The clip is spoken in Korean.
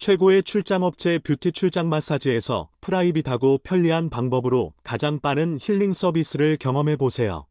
최고의 출장업체 뷰티 출장 마사지에서 프라이빗하고 편리한 방법으로 가장 빠른 힐링 서비스를 경험해 보세요.